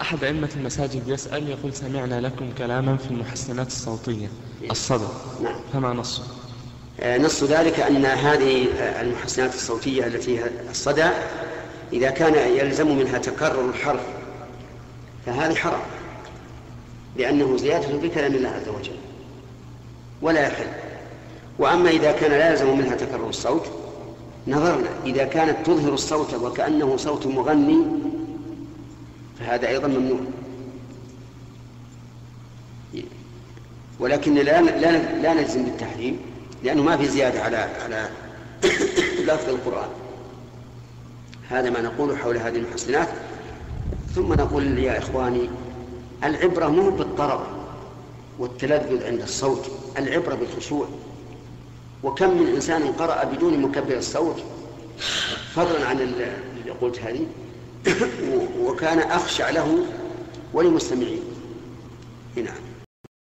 أحد أئمة المساجد يسأل يقول سمعنا لكم كلاما في المحسنات الصوتية. الصدى نعم فما نصه؟ آه، نص ذلك أن هذه آه، المحسنات الصوتية التي الصدى إذا كان يلزم منها تكرر الحرف فهذه حرام لأنه زيادة في كلام الله عز وجل ولا يحل وأما إذا كان لا يلزم منها تكرر الصوت نظرنا إذا كانت تظهر الصوت وكأنه صوت مغني فهذا أيضا ممنوع. ولكن لا لا لا نلزم بالتحريم لأنه ما في زيادة على على لفظ القرآن. هذا ما نقول حول هذه المحسنات ثم نقول يا إخواني العبرة مو بالطرب والتلذذ عند الصوت العبرة بالخشوع. وكم من إنسان قرأ بدون مكبر الصوت؟ فضلا عن اللي قلت هذه. وكان أخشع له ولمستمعين نعم.